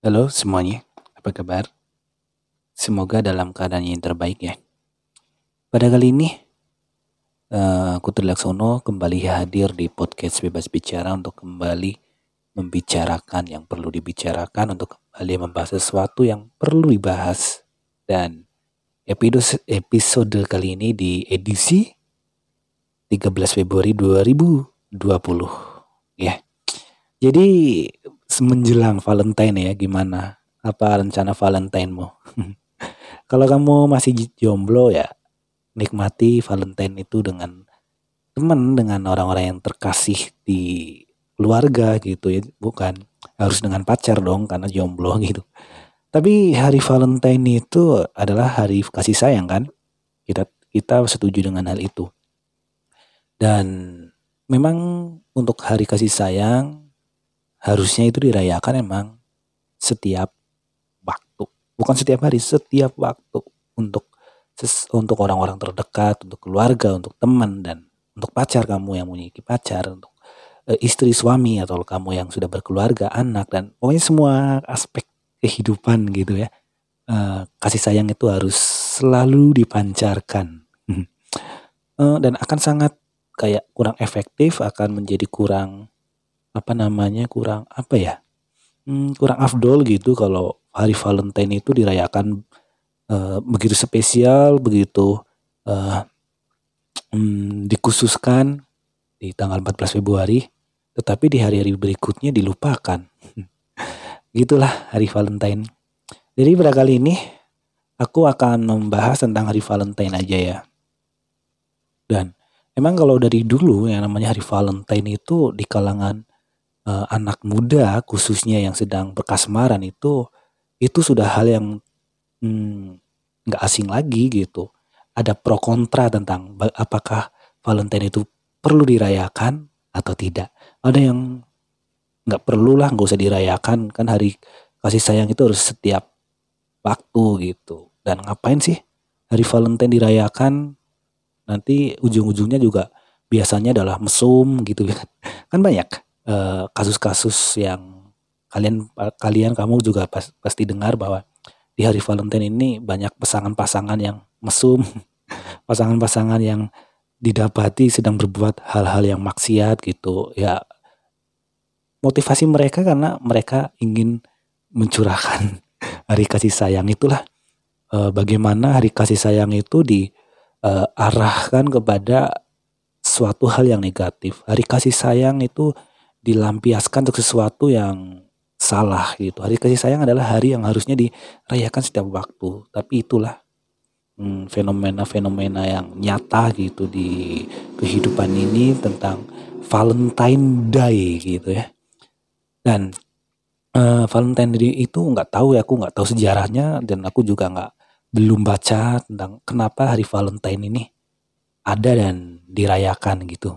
Halo semuanya, apa kabar? Semoga dalam keadaan yang terbaik ya. Pada kali ini, uh, aku Trilaksono kembali hadir di podcast Bebas Bicara untuk kembali membicarakan yang perlu dibicarakan, untuk kembali membahas sesuatu yang perlu dibahas. Dan episode, episode kali ini di edisi 13 Februari 2020 ya. Jadi menjelang Valentine ya gimana? Apa rencana Valentine-mu? Kalau kamu masih jomblo ya nikmati Valentine itu dengan teman dengan orang-orang yang terkasih di keluarga gitu ya bukan harus dengan pacar dong karena jomblo gitu tapi hari Valentine itu adalah hari kasih sayang kan kita kita setuju dengan hal itu dan memang untuk hari kasih sayang harusnya itu dirayakan emang setiap waktu. Bukan setiap hari setiap waktu untuk untuk orang-orang terdekat untuk keluarga untuk teman dan untuk pacar kamu yang memiliki pacar untuk uh, istri suami atau kamu yang sudah berkeluarga anak dan pokoknya semua aspek kehidupan gitu ya. Uh, kasih sayang itu harus selalu dipancarkan. Uh, dan akan sangat kayak kurang efektif akan menjadi kurang apa namanya kurang apa ya hmm, kurang afdol gitu kalau hari Valentine itu dirayakan uh, begitu spesial begitu uh, dikhususkan di tanggal 14 Februari tetapi di hari-hari berikutnya dilupakan. Gitulah hari Valentine. Jadi pada kali ini aku akan membahas tentang hari Valentine aja ya. Dan emang kalau dari dulu yang namanya hari Valentine itu di kalangan uh, anak muda khususnya yang sedang berkasmaran itu itu sudah hal yang nggak hmm, asing lagi gitu. Ada pro kontra tentang apakah Valentine itu perlu dirayakan atau tidak. Ada yang nggak perlu lah, nggak usah dirayakan kan hari kasih sayang itu harus setiap waktu gitu. Dan ngapain sih hari Valentine dirayakan? Nanti ujung-ujungnya juga biasanya adalah mesum gitu kan. Kan banyak Eh, kasus-kasus yang kalian kalian kamu juga pas, pasti dengar bahwa di hari Valentine ini banyak pasangan-pasangan yang mesum, pasangan-pasangan yang didapati sedang berbuat hal-hal yang maksiat gitu. Ya motivasi mereka karena mereka ingin mencurahkan hari kasih sayang itulah uh, bagaimana hari kasih sayang itu diarahkan uh, kepada suatu hal yang negatif. Hari kasih sayang itu dilampiaskan untuk sesuatu yang salah gitu. Hari kasih sayang adalah hari yang harusnya dirayakan setiap waktu. Tapi itulah hmm, fenomena-fenomena yang nyata gitu di kehidupan ini tentang Valentine Day gitu ya. Dan uh, Valentine Day itu nggak tahu ya, aku nggak tahu sejarahnya dan aku juga nggak belum baca tentang kenapa hari Valentine ini ada dan dirayakan gitu.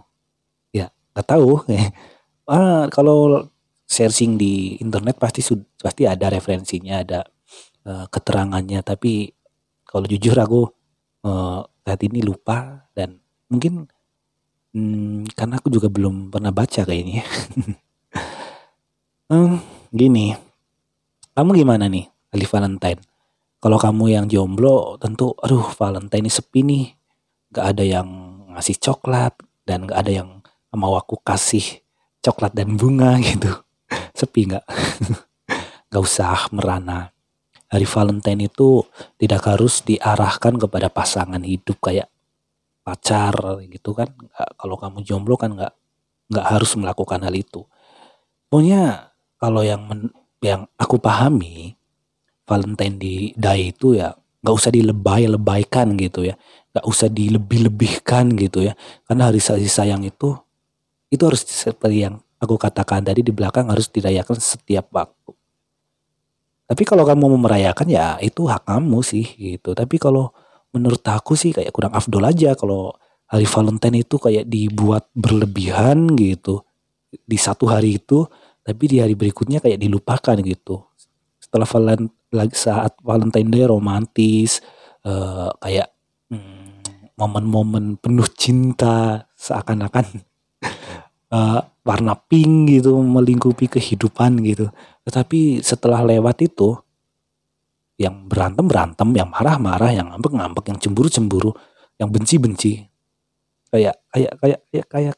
Ya nggak tahu. ah, kalau searching di internet pasti pasti ada referensinya, ada uh, keterangannya. Tapi kalau jujur aku uh, saat ini lupa dan mungkin hmm, karena aku juga belum pernah baca kayaknya. hmm, gini, kamu gimana nih kali Valentine? Kalau kamu yang jomblo, tentu, aduh Valentine ini sepi nih, gak ada yang ngasih coklat dan gak ada yang mau aku kasih coklat dan bunga gitu. Sepi nggak? Nggak usah merana. Hari Valentine itu tidak harus diarahkan kepada pasangan hidup kayak pacar gitu kan. Kalau kamu jomblo kan nggak nggak harus melakukan hal itu. Pokoknya kalau yang men, yang aku pahami Valentine di Day itu ya nggak usah dilebay-lebaykan gitu ya. Nggak usah dilebih-lebihkan gitu ya. Karena hari sayang itu itu harus seperti yang aku katakan tadi di belakang harus dirayakan setiap waktu. Tapi kalau kamu mau merayakan ya itu hak kamu sih gitu. Tapi kalau menurut aku sih kayak kurang afdol aja kalau hari Valentine itu kayak dibuat berlebihan gitu di satu hari itu tapi di hari berikutnya kayak dilupakan gitu setelah valen, lagi saat Valentine Day romantis uh, kayak hmm, momen-momen penuh cinta seakan-akan uh, warna pink gitu melingkupi kehidupan gitu. Tetapi setelah lewat itu yang berantem berantem, yang marah marah, yang ngambek ngambek, yang cemburu cemburu, yang benci benci, kayak kayak kayak kayak kayak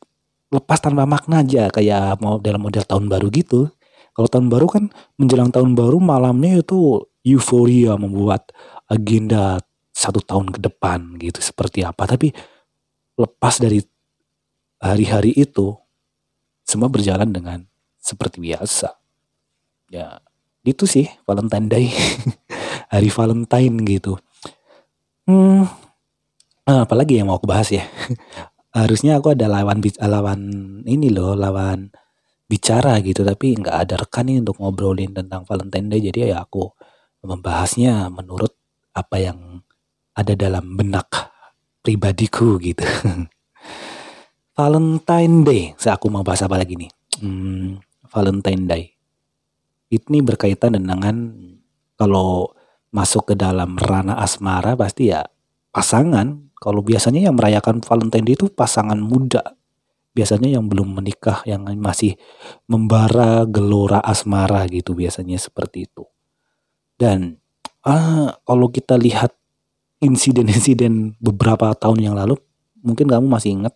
lepas tanpa makna aja kayak mau dalam model tahun baru gitu. Kalau tahun baru kan menjelang tahun baru malamnya itu euforia membuat agenda satu tahun ke depan gitu seperti apa. Tapi lepas dari hari-hari itu semua berjalan dengan seperti biasa. Ya, itu sih Valentine Day. Hari Valentine gitu. Hmm, apalagi yang mau aku bahas ya. Harusnya aku ada lawan lawan ini loh, lawan bicara gitu tapi nggak ada rekan nih untuk ngobrolin tentang Valentine Day jadi ya aku membahasnya menurut apa yang ada dalam benak pribadiku gitu. Valentine Day. Saya aku mau bahas apa lagi nih? Hmm, Valentine Day. Ini berkaitan dengan kalau masuk ke dalam ranah asmara pasti ya pasangan. Kalau biasanya yang merayakan Valentine Day itu pasangan muda. Biasanya yang belum menikah, yang masih membara gelora asmara gitu biasanya seperti itu. Dan ah, kalau kita lihat insiden-insiden beberapa tahun yang lalu, mungkin kamu masih ingat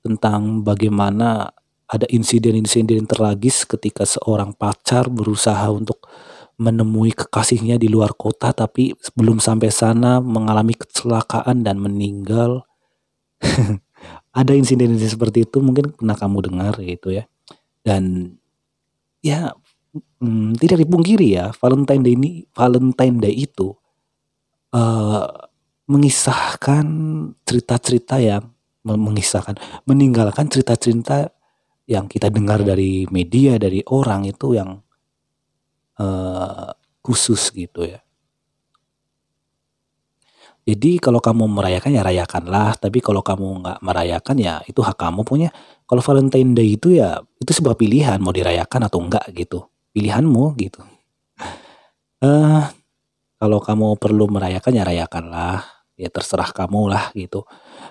tentang bagaimana ada insiden-insiden tragis ketika seorang pacar berusaha untuk menemui kekasihnya di luar kota tapi sebelum sampai sana mengalami kecelakaan dan meninggal. ada insiden-insiden seperti itu mungkin pernah kamu dengar gitu ya. Dan ya hmm, tidak dipungkiri ya Valentine Day ini Valentine Day itu uh, mengisahkan cerita-cerita yang mengisahkan, meninggalkan cerita-cerita yang kita dengar dari media, dari orang itu yang uh, khusus gitu ya. Jadi kalau kamu merayakan ya rayakanlah, tapi kalau kamu nggak merayakan ya itu hak kamu punya. Kalau Valentine Day itu ya itu sebuah pilihan mau dirayakan atau enggak gitu, pilihanmu gitu. Uh, kalau kamu perlu merayakan ya rayakanlah, ya terserah kamu lah gitu.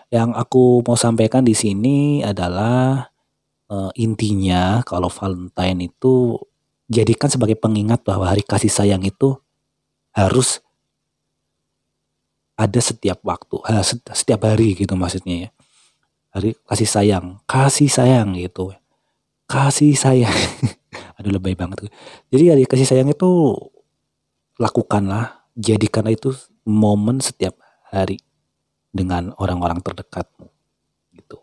Yang aku mau sampaikan di sini adalah uh, intinya kalau Valentine itu jadikan sebagai pengingat bahwa hari kasih sayang itu harus ada setiap waktu, setiap hari gitu maksudnya ya. Hari kasih sayang, kasih sayang gitu. Kasih sayang. Aduh lebay banget. Jadi hari kasih sayang itu lakukanlah, jadikanlah itu momen setiap hari dengan orang-orang terdekatmu gitu.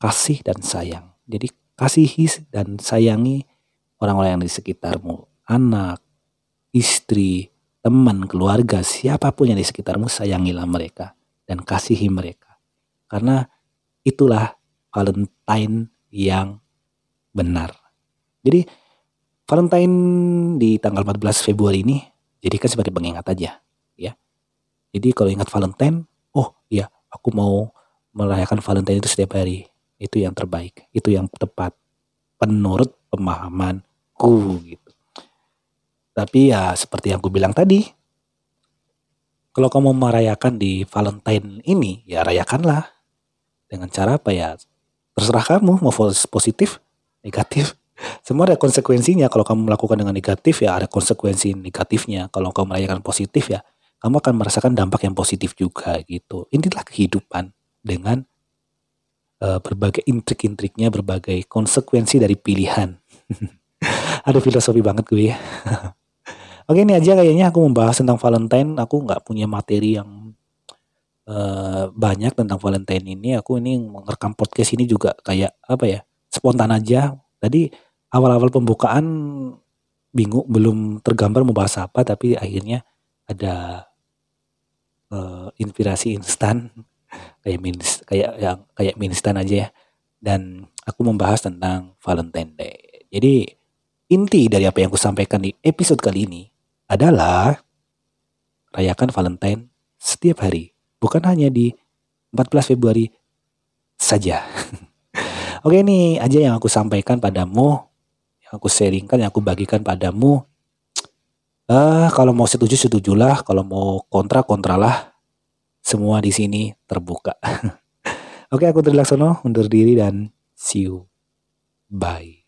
Kasih dan sayang. Jadi kasihi dan sayangi orang-orang yang di sekitarmu. Anak istri teman keluarga siapa pun yang di sekitarmu sayangilah mereka dan kasihi mereka. Karena itulah Valentine yang benar. Jadi Valentine di tanggal 14 Februari ini jadikan sebagai pengingat aja ya. Jadi kalau ingat Valentine aku mau merayakan Valentine itu setiap hari. Itu yang terbaik. Itu yang tepat. Menurut pemahamanku gitu. Tapi ya seperti yang aku bilang tadi kalau kamu merayakan di Valentine ini ya rayakanlah. Dengan cara apa ya? Terserah kamu mau positif negatif. Semua ada konsekuensinya. Kalau kamu melakukan dengan negatif ya ada konsekuensi negatifnya. Kalau kamu merayakan positif ya kamu akan merasakan dampak yang positif juga gitu. Inilah kehidupan dengan uh, berbagai intrik-intriknya, berbagai konsekuensi dari pilihan. Ada filosofi banget gue ya. Oke ini aja kayaknya aku membahas tentang Valentine. Aku nggak punya materi yang uh, banyak tentang Valentine ini. Aku ini merekam podcast ini juga kayak apa ya spontan aja. Tadi awal-awal pembukaan bingung belum tergambar mau bahas apa tapi akhirnya ada uh, inspirasi instan kayak minis kayak yang kayak instan aja ya dan aku membahas tentang Valentine Day. Jadi inti dari apa yang aku sampaikan di episode kali ini adalah rayakan Valentine setiap hari, bukan hanya di 14 Februari saja. Oke ini aja yang aku sampaikan padamu, yang aku sharingkan, yang aku bagikan padamu Uh, kalau mau setuju setujulah, kalau mau kontra kontralah. Semua di sini terbuka. Oke, aku Trilaksono undur diri dan see you Bye.